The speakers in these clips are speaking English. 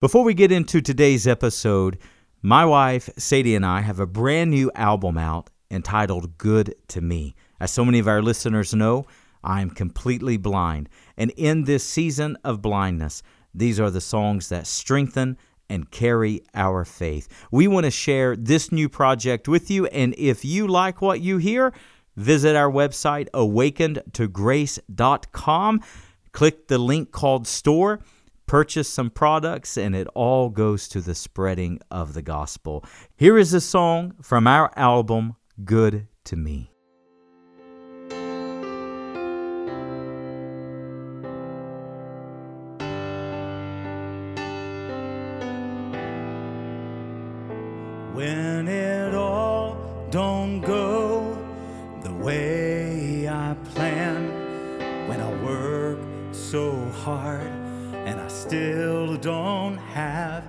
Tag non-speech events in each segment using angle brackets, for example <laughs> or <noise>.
Before we get into today's episode, my wife Sadie and I have a brand new album out entitled Good to Me. As so many of our listeners know, I am completely blind. And in this season of blindness, these are the songs that strengthen and carry our faith. We want to share this new project with you. And if you like what you hear, visit our website, awakenedtograce.com. Click the link called Store purchase some products, and it all goes to the spreading of the gospel. Here is a song from our album, Good to Me. When it all don't go the way I plan, when I work so hard still don't have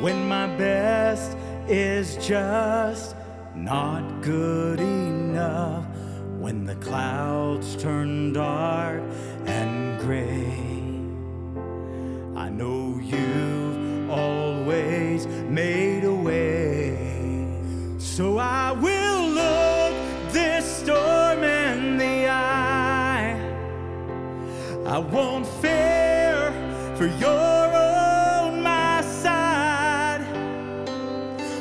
when my best is just not good enough when the clouds turn dark and gray. I know you've always made a way, so I will look this storm in the eye. I won't fear for you're on my side.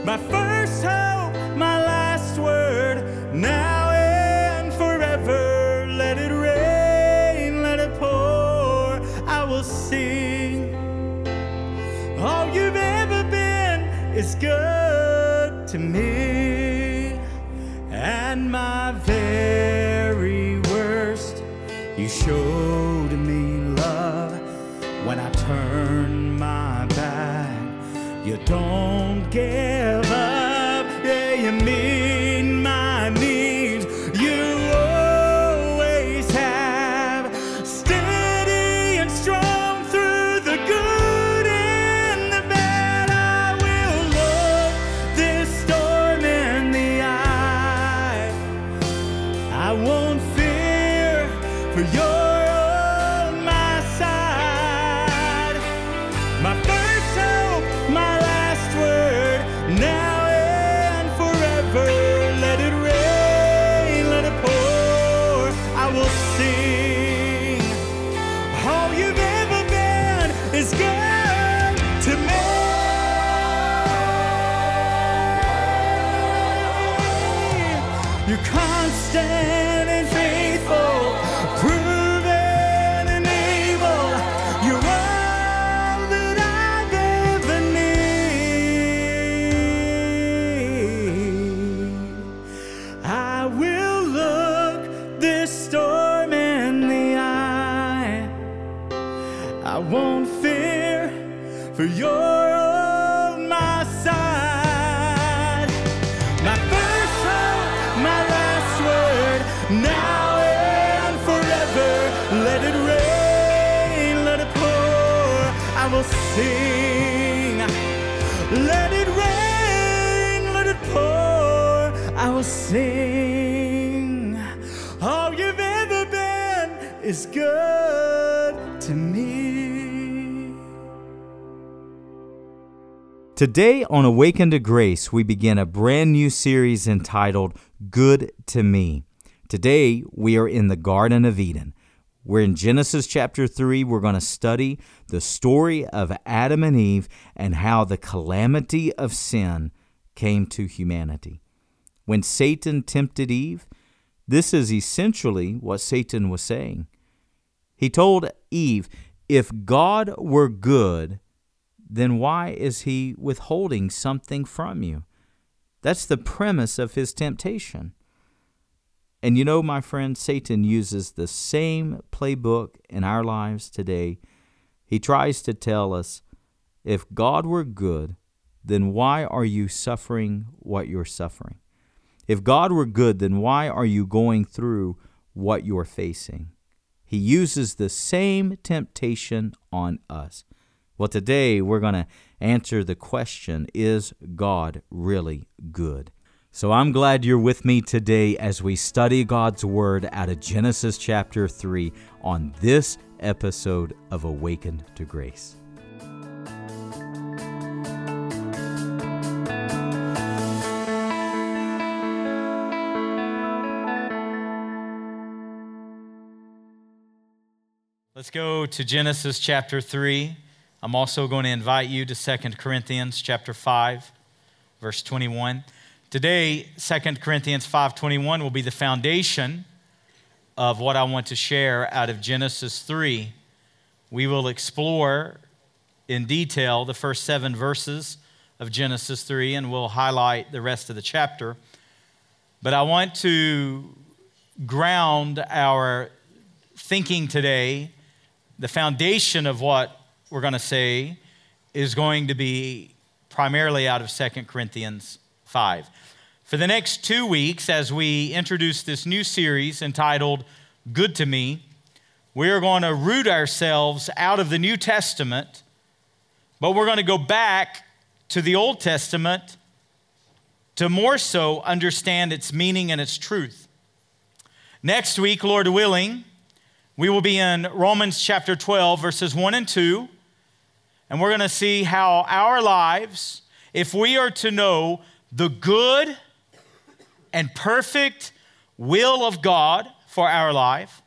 My first hope, my last word, now and forever. Let it rain, let it pour. I will sing. All you've ever been is good to me. And my very worst, you showed I won't fear, for you're on my side. My first hope, my last word, now and forever. Let it rain, let it pour. I will sing. All you've ever been is good to me. You're constant won't fear, for you're on my side. My first my last word, now and forever. Let it rain, let it pour. I will sing. Let it rain, let it pour. I will sing. All you've ever been is good Today on Awakened to Grace, we begin a brand new series entitled Good to Me. Today, we are in the Garden of Eden. We're in Genesis chapter 3. We're going to study the story of Adam and Eve and how the calamity of sin came to humanity. When Satan tempted Eve, this is essentially what Satan was saying. He told Eve, If God were good, then why is he withholding something from you? That's the premise of his temptation. And you know, my friend, Satan uses the same playbook in our lives today. He tries to tell us if God were good, then why are you suffering what you're suffering? If God were good, then why are you going through what you're facing? He uses the same temptation on us. Well, today we're going to answer the question Is God really good? So I'm glad you're with me today as we study God's Word out of Genesis chapter 3 on this episode of Awakened to Grace. Let's go to Genesis chapter 3. I'm also going to invite you to 2 Corinthians chapter 5, verse 21. Today, 2 Corinthians 5:21 will be the foundation of what I want to share out of Genesis 3. We will explore in detail the first 7 verses of Genesis 3 and we'll highlight the rest of the chapter. But I want to ground our thinking today the foundation of what we're going to say is going to be primarily out of 2 Corinthians 5. For the next two weeks, as we introduce this new series entitled Good to Me, we are going to root ourselves out of the New Testament, but we're going to go back to the Old Testament to more so understand its meaning and its truth. Next week, Lord willing, we will be in Romans chapter 12, verses 1 and 2, and we're going to see how our lives, if we are to know the good and perfect will of God for our life,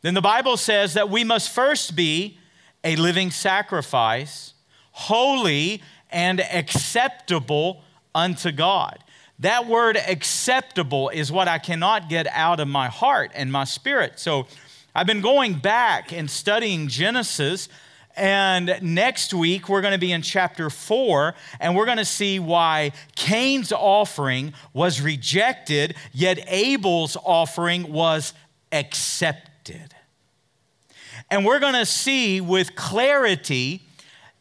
then the Bible says that we must first be a living sacrifice, holy and acceptable unto God. That word acceptable is what I cannot get out of my heart and my spirit. So I've been going back and studying Genesis. And next week, we're going to be in chapter four, and we're going to see why Cain's offering was rejected, yet Abel's offering was accepted. And we're going to see with clarity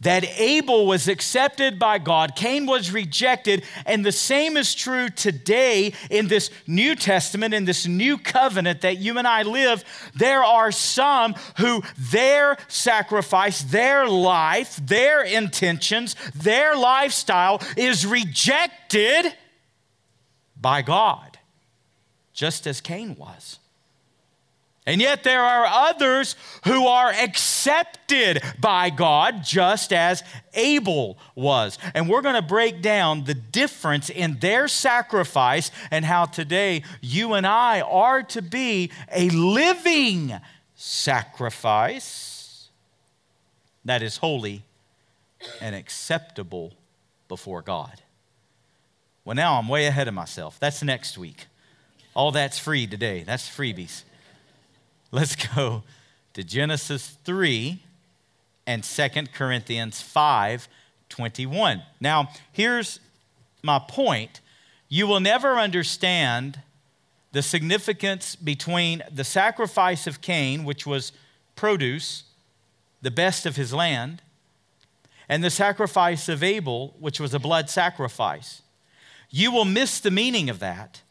that Abel was accepted by God, Cain was rejected, and the same is true today in this New Testament, in this new covenant that you and I live. There are some who their sacrifice, their life, their intentions, their lifestyle is rejected by God, just as Cain was. And yet there are others who are accepted by God, just as Abel was. And we're going to break down the difference in their sacrifice and how today you and I are to be a living sacrifice that is holy and acceptable before God. Well, now I'm way ahead of myself. That's next week. All that's free today. That's freebies. Let's go to Genesis 3 and 2 Corinthians 5 21. Now, here's my point. You will never understand the significance between the sacrifice of Cain, which was produce, the best of his land, and the sacrifice of Abel, which was a blood sacrifice. You will miss the meaning of that.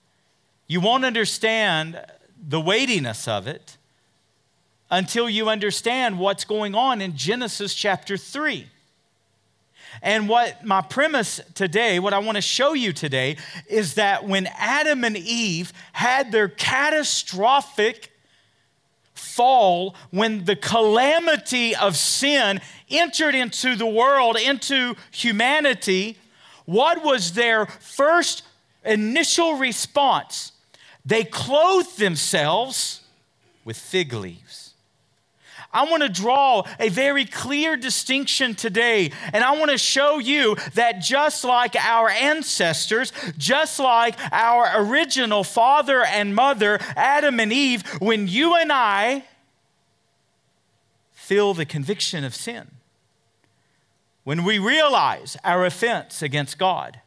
You won't understand the weightiness of it until you understand what's going on in Genesis chapter 3. And what my premise today, what I want to show you today, is that when Adam and Eve had their catastrophic fall, when the calamity of sin entered into the world, into humanity, what was their first initial response? They clothed themselves with fig leaves. I want to draw a very clear distinction today. And I want to show you that just like our ancestors, just like our original father and mother, Adam and Eve, when you and I feel the conviction of sin, when we realize our offense against God,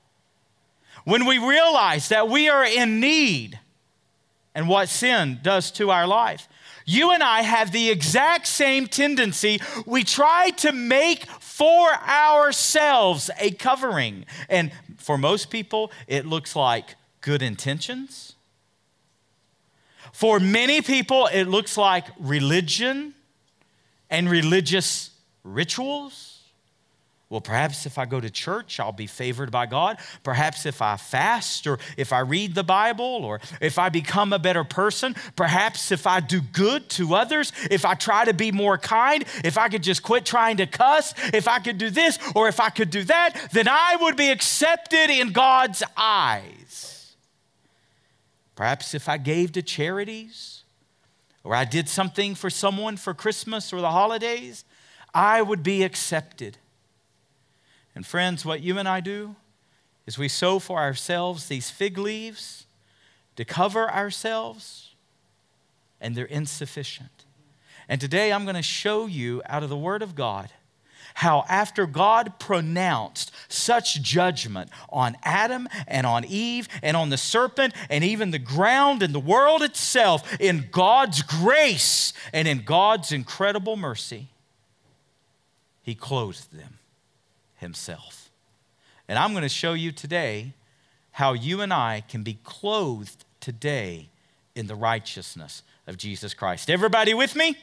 when we realize that we are in need and what sin does to our life, you and I have the exact same tendency. We try to make for ourselves a covering. And for most people, it looks like good intentions. For many people, it looks like religion and religious rituals. Well, perhaps if I go to church, I'll be favored by God. Perhaps if I fast or if I read the Bible or if I become a better person. Perhaps if I do good to others, if I try to be more kind, if I could just quit trying to cuss, if I could do this or if I could do that, then I would be accepted in God's eyes. Perhaps if I gave to charities or I did something for someone for Christmas or the holidays, I would be accepted. And friends, what you and I do is we sew for ourselves these fig leaves to cover ourselves, and they're insufficient. And today I'm going to show you out of the Word of God how after God pronounced such judgment on Adam and on Eve and on the serpent and even the ground and the world itself, in God's grace and in God's incredible mercy, He clothed them Himself. And I'm going to show you today how you and I can be clothed today in the righteousness of Jesus Christ. Everybody with me?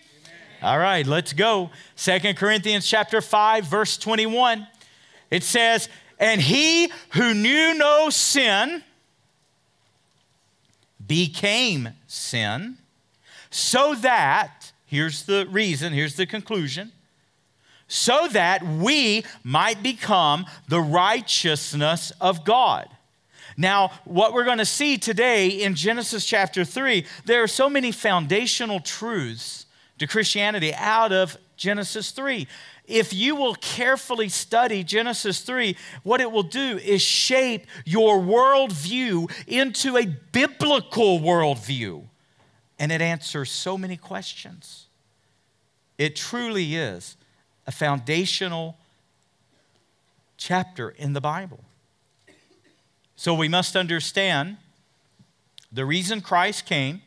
All right, let's go. Second Corinthians chapter 5 verse 21. It says, "And he who knew no sin became sin, so that here's the reason, here's the conclusion, so that we might become the righteousness of God." Now, what we're going to see today in Genesis chapter 3, there are so many foundational truths to Christianity out of Genesis 3. If you will carefully study Genesis 3, what it will do is shape your worldview into a biblical worldview. And it answers so many questions. It truly is a foundational chapter in the Bible. So we must understand the reason Christ came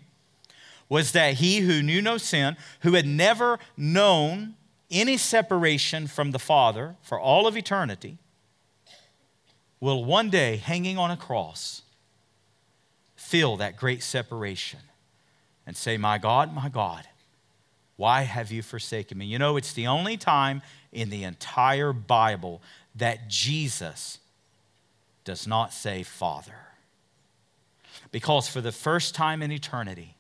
was that he who knew no sin, who had never known any separation from the Father for all of eternity, will one day, hanging on a cross, feel that great separation and say, My God, my God, why have you forsaken me? You know, it's the only time in the entire Bible that Jesus does not say Father. Because for the first time in eternity,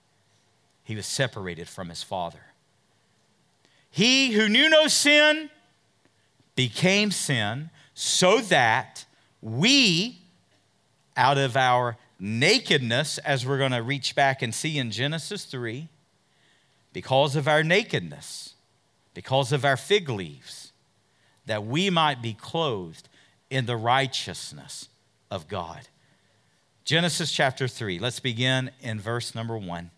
he was separated from his Father. He who knew no sin became sin so that we, out of our nakedness, as we're going to reach back and see in Genesis 3, because of our nakedness, because of our fig leaves, that we might be clothed in the righteousness of God. Genesis chapter 3, let's begin in verse number 1.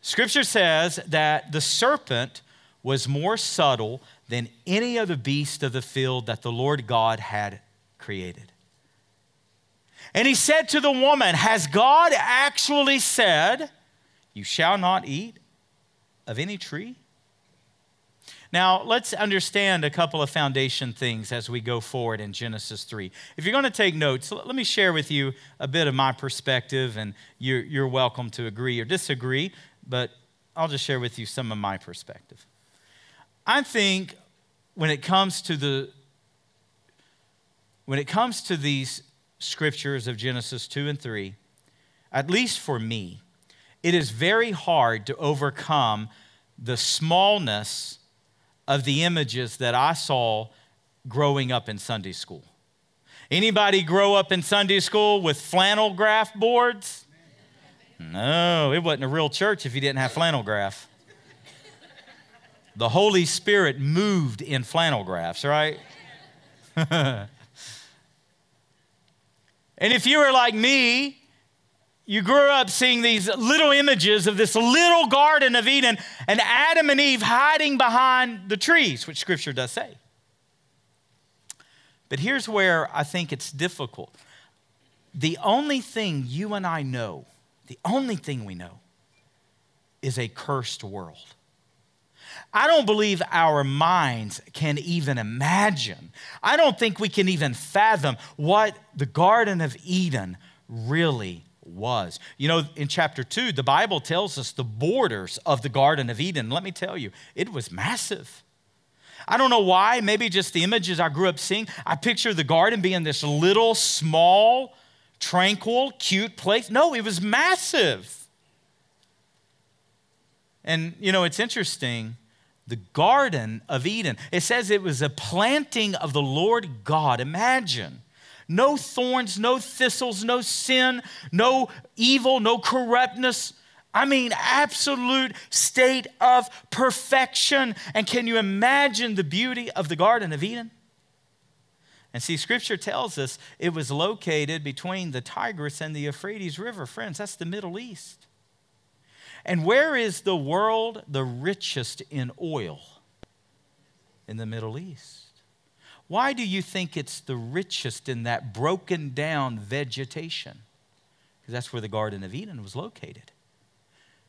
Scripture says that the serpent was more subtle than any other beast of the field that the Lord God had created. And he said to the woman, Has God actually said, You shall not eat of any tree? Now, let's understand a couple of foundation things as we go forward in Genesis 3. If you're going to take notes, let me share with you a bit of my perspective, and you're, you're welcome to agree or disagree, but I'll just share with you some of my perspective. I think when it comes to the when it comes to these scriptures of Genesis 2 and 3, at least for me, it is very hard to overcome the smallness of the images that I saw growing up in Sunday school. Anybody grow up in Sunday school with flannel graph boards? No, it wasn't a real church if you didn't have flannel graph. The Holy Spirit moved in flannel graphs, right? <laughs> and if you were like me, you grew up seeing these little images of this little Garden of Eden and Adam and Eve hiding behind the trees, which Scripture does say. But here's where I think it's difficult. The only thing you and I know, the only thing we know, is a cursed world. I don't believe our minds can even imagine. I don't think we can even fathom what the Garden of Eden really was. You know, in chapter 2, the Bible tells us the borders of the Garden of Eden. Let me tell you, it was massive. I don't know why, maybe just the images I grew up seeing. I picture the garden being this little, small, tranquil, cute place. No, it was massive. And, you know, it's interesting. The Garden of Eden, it says it was a planting of the Lord God. Imagine no thorns, no thistles, no sin, no evil, no corruptness. I mean, absolute state of perfection. And can you imagine the beauty of the Garden of Eden? And see, scripture tells us it was located between the Tigris and the Euphrates River. Friends, that's the Middle East. And where is the world the richest in oil? In the Middle East. Why do you think it's the richest in that broken down vegetation? Because that's where the Garden of Eden was located.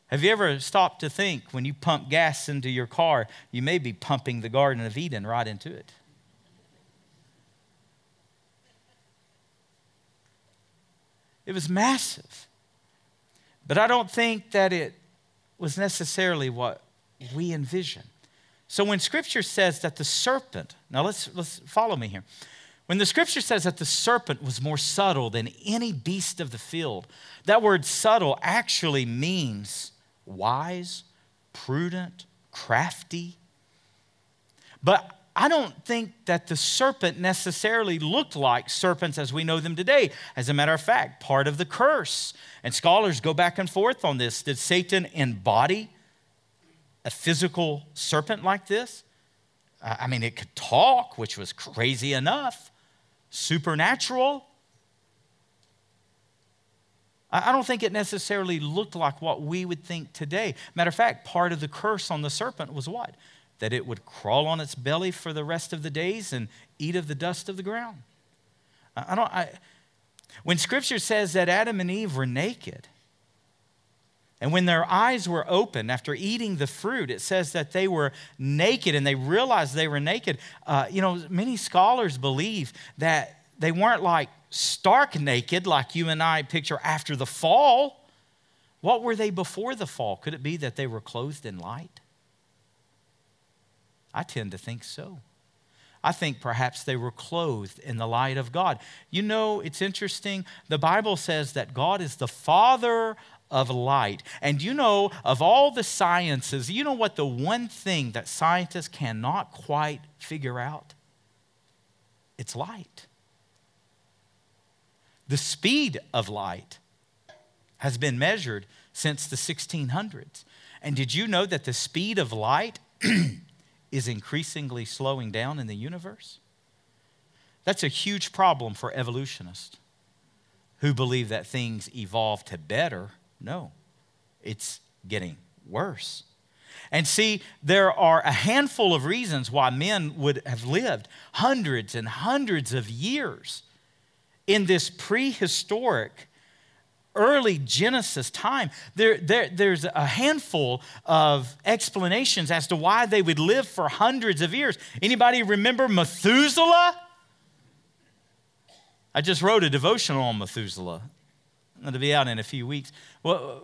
Have you ever stopped to think when you pump gas into your car, you may be pumping the Garden of Eden right into it? It was massive. But I don't think that it was necessarily what we envision. So when scripture says that the serpent, now let's, let's follow me here. When the scripture says that the serpent was more subtle than any beast of the field, that word subtle actually means wise, prudent, crafty. But I don't think that the serpent necessarily looked like serpents as we know them today. As a matter of fact, part of the curse, and scholars go back and forth on this, did Satan embody a physical serpent like this? Uh, I mean, it could talk, which was crazy enough, supernatural. I don't think it necessarily looked like what we would think today. Matter of fact, part of the curse on the serpent was what? That it would crawl on its belly for the rest of the days and eat of the dust of the ground. I don't, I, when scripture says that Adam and Eve were naked, and when their eyes were opened after eating the fruit, it says that they were naked and they realized they were naked. Uh, you know, many scholars believe that they weren't like stark naked like you and I picture after the fall. What were they before the fall? Could it be that they were clothed in light? I tend to think so. I think perhaps they were clothed in the light of God. You know, it's interesting. The Bible says that God is the Father of light. And you know, of all the sciences, you know what the one thing that scientists cannot quite figure out? It's light. The speed of light has been measured since the 1600s. And did you know that the speed of light <clears throat> is increasingly slowing down in the universe? That's a huge problem for evolutionists who believe that things evolve to better no, it's getting worse. And see, there are a handful of reasons why men would have lived hundreds and hundreds of years in this prehistoric, early Genesis time. There, there, there's a handful of explanations as to why they would live for hundreds of years. Anybody remember Methuselah? I just wrote a devotional on Methuselah to be out in a few weeks. Well,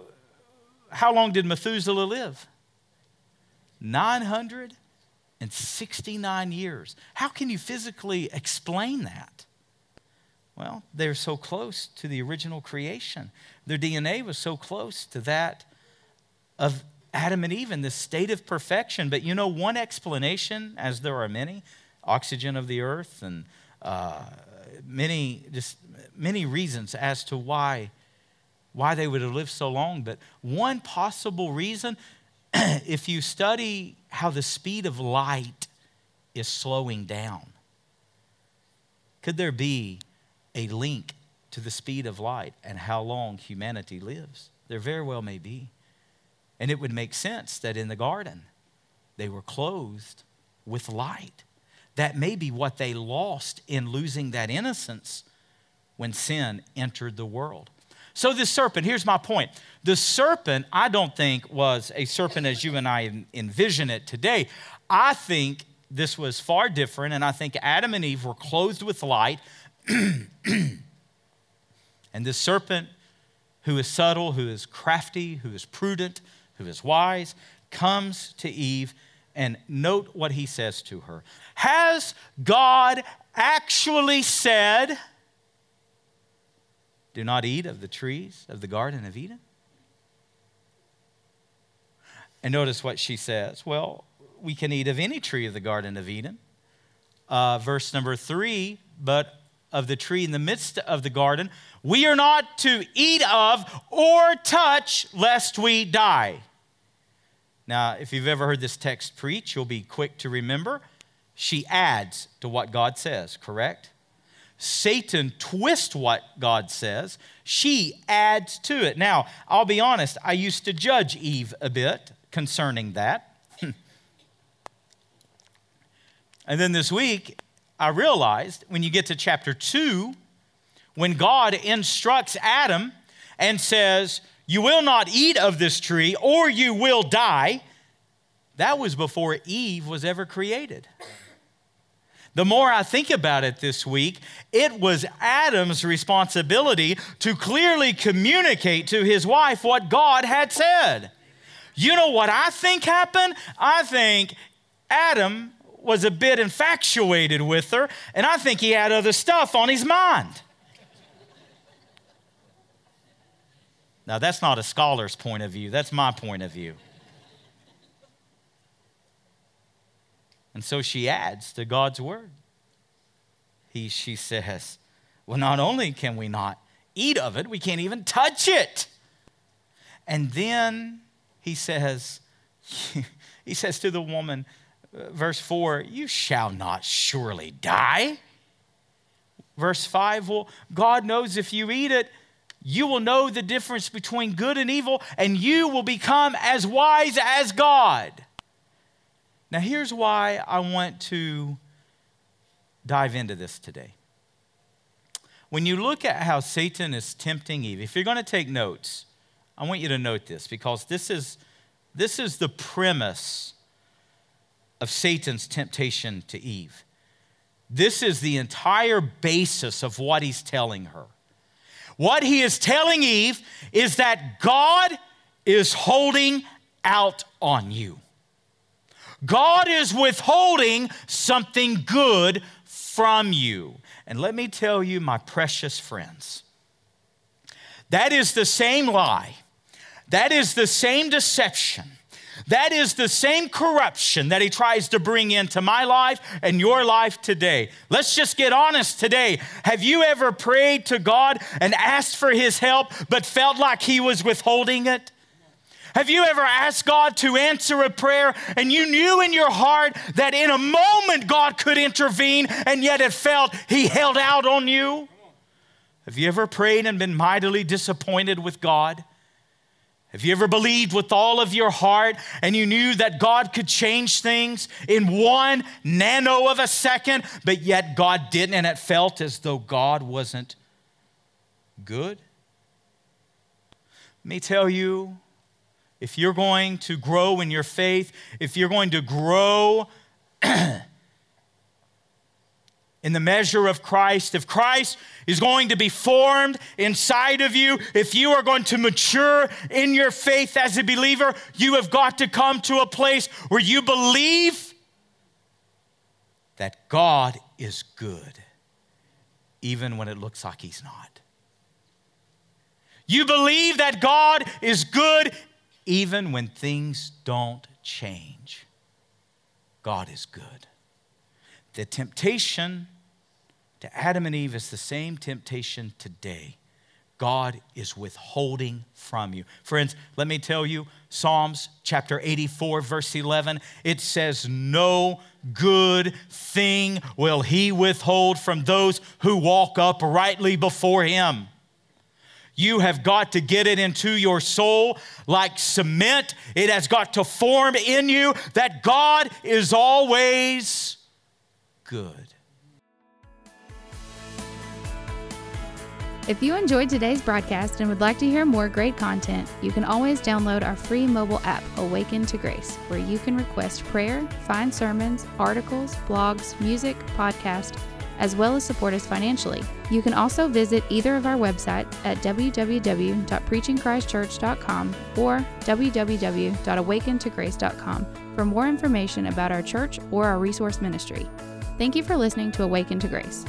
how long did Methuselah live? 969 years. How can you physically explain that? Well, they're so close to the original creation. Their DNA was so close to that of Adam and Eve in this state of perfection. But you know, one explanation, as there are many, oxygen of the earth and uh, many, just many reasons as to why why they would have lived so long. But one possible reason, <clears throat> if you study how the speed of light is slowing down, could there be a link to the speed of light and how long humanity lives? There very well may be. And it would make sense that in the garden, they were clothed with light. That may be what they lost in losing that innocence when sin entered the world. So, this serpent, here's my point. The serpent, I don't think, was a serpent as you and I envision it today. I think this was far different, and I think Adam and Eve were clothed with light. <clears throat> and this serpent, who is subtle, who is crafty, who is prudent, who is wise, comes to Eve, and note what he says to her Has God actually said, do not eat of the trees of the Garden of Eden? And notice what she says. Well, we can eat of any tree of the Garden of Eden. Uh, verse number three, but of the tree in the midst of the garden, we are not to eat of or touch lest we die. Now, if you've ever heard this text preach, you'll be quick to remember she adds to what God says, correct? Satan twists what God says, she adds to it. Now, I'll be honest, I used to judge Eve a bit concerning that. <laughs> and then this week, I realized when you get to chapter 2, when God instructs Adam and says, You will not eat of this tree or you will die, that was before Eve was ever created. The more I think about it this week, it was Adam's responsibility to clearly communicate to his wife what God had said. You know what I think happened? I think Adam was a bit infatuated with her, and I think he had other stuff on his mind. Now, that's not a scholar's point of view, that's my point of view. And so she adds to God's word. He, she says, Well, not only can we not eat of it, we can't even touch it. And then he says, <laughs> he says to the woman, uh, verse 4, you shall not surely die. Verse 5, well, God knows if you eat it, you will know the difference between good and evil, and you will become as wise as God. Now, here's why I want to dive into this today. When you look at how Satan is tempting Eve, if you're going to take notes, I want you to note this because this is, this is the premise of Satan's temptation to Eve. This is the entire basis of what he's telling her. What he is telling Eve is that God is holding out on you. God is withholding something good from you. And let me tell you, my precious friends, that is the same lie, that is the same deception. That is the same corruption that he tries to bring into my life and your life today. Let's just get honest today. Have you ever prayed to God and asked for his help but felt like he was withholding it? Have you ever asked God to answer a prayer and you knew in your heart that in a moment God could intervene and yet it felt He held out on you? Have you ever prayed and been mightily disappointed with God? Have you ever believed with all of your heart and you knew that God could change things in one nano of a second, but yet God didn't and it felt as though God wasn't good? Let me tell you, if you're going to grow in your faith, if you're going to grow <clears throat> in the measure of Christ, if Christ is going to be formed inside of you, if you are going to mature in your faith as a believer, you have got to come to a place where you believe that God is good, even when it looks like He's not. You believe that God is good even when things don't change, God is good. The temptation to Adam and Eve is the same temptation today. God is withholding from you. Friends, let me tell you Psalms chapter 84, verse 11, it says, No good thing will he withhold from those who walk uprightly before him. You have got to get it into your soul like cement. It has got to form in you that God is always good. If you enjoyed today's broadcast and would like to hear more great content, you can always download our free mobile app, Awaken to Grace, where you can request prayer, find sermons, articles, blogs, music, podcasts, as well as support us financially. You can also visit either of our websites at www.preachingchristchurch.com or www.awakentograce.com for more information about our church or our resource ministry. Thank you for listening to Awaken to Grace.